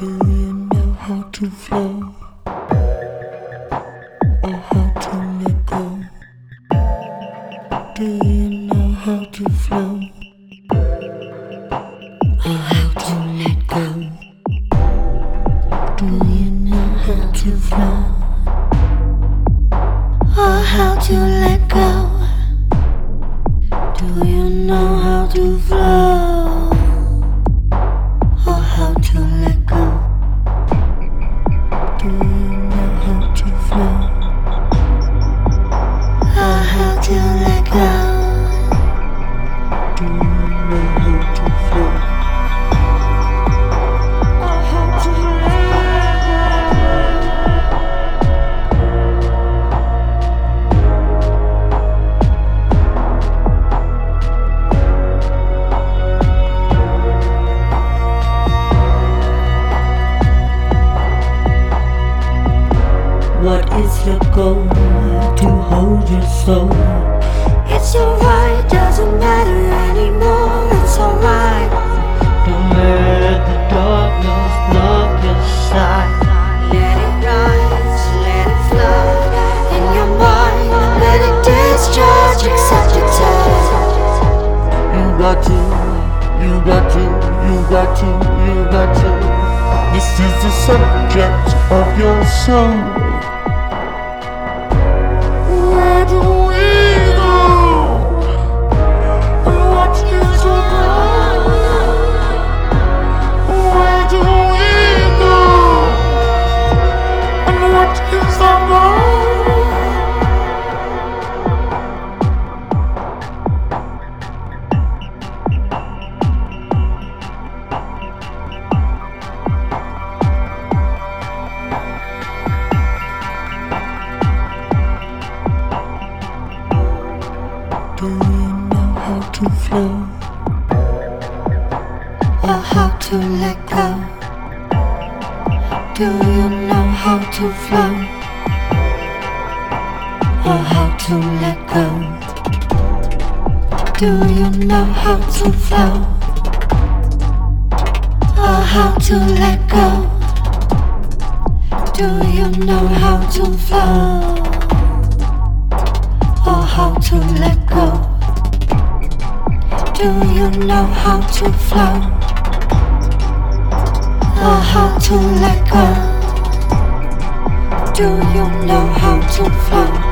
to flow or how to let go? Do you know how to flow or how to let go? Do you know how to flow or how to let go? Do you know how your goal? To hold your soul. It's alright, doesn't matter anymore. It's alright. Don't let the darkness block your sight. Let it rise, let it flow in your mind. Let it discharge, accept your it You got to, you got to, you got to, you got to. This is the subject of your soul. To flow or how to let go? Do you know how to flow or how to let go? Do you know how to flow or how to let go? Do you know how to flow? Know how to flow or how to let go? Do you know how to flow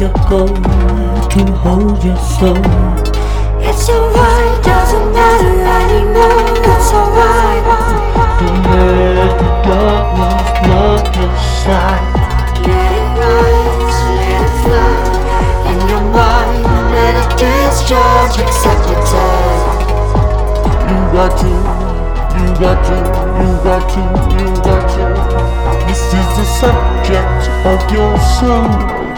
your goal? To hold your soul. It's alright, doesn't matter anymore. It's alright. Don't let the darkness block your sight. Let it rise, let it flow in your mind. Let it discharge, accept it as. You got to, you got to, you got to, you got to. This is the subject of your soul.